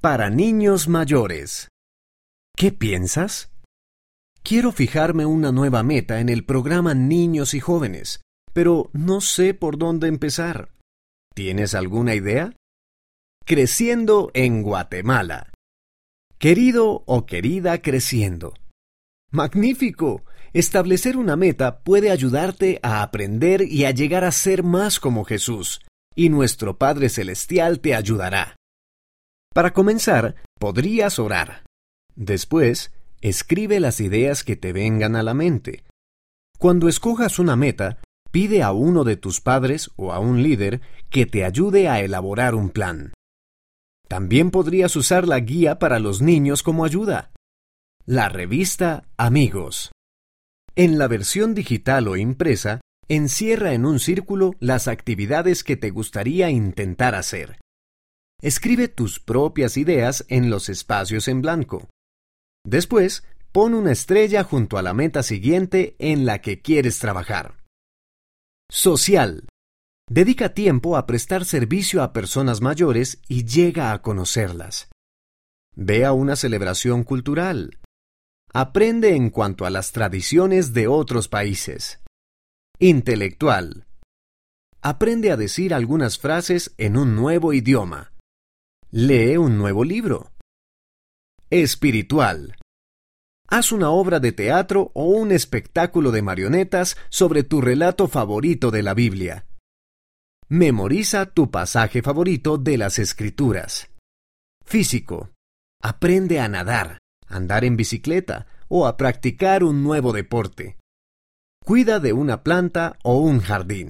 Para niños mayores. ¿Qué piensas? Quiero fijarme una nueva meta en el programa Niños y Jóvenes, pero no sé por dónde empezar. ¿Tienes alguna idea? Creciendo en Guatemala. Querido o querida creciendo. Magnífico. Establecer una meta puede ayudarte a aprender y a llegar a ser más como Jesús, y nuestro Padre Celestial te ayudará. Para comenzar, podrías orar. Después, escribe las ideas que te vengan a la mente. Cuando escojas una meta, pide a uno de tus padres o a un líder que te ayude a elaborar un plan. También podrías usar la guía para los niños como ayuda. La revista Amigos. En la versión digital o impresa, encierra en un círculo las actividades que te gustaría intentar hacer. Escribe tus propias ideas en los espacios en blanco. Después, pon una estrella junto a la meta siguiente en la que quieres trabajar. Social. Dedica tiempo a prestar servicio a personas mayores y llega a conocerlas. Ve a una celebración cultural. Aprende en cuanto a las tradiciones de otros países. Intelectual. Aprende a decir algunas frases en un nuevo idioma. Lee un nuevo libro. Espiritual. Haz una obra de teatro o un espectáculo de marionetas sobre tu relato favorito de la Biblia. Memoriza tu pasaje favorito de las Escrituras. Físico. Aprende a nadar, andar en bicicleta o a practicar un nuevo deporte. Cuida de una planta o un jardín.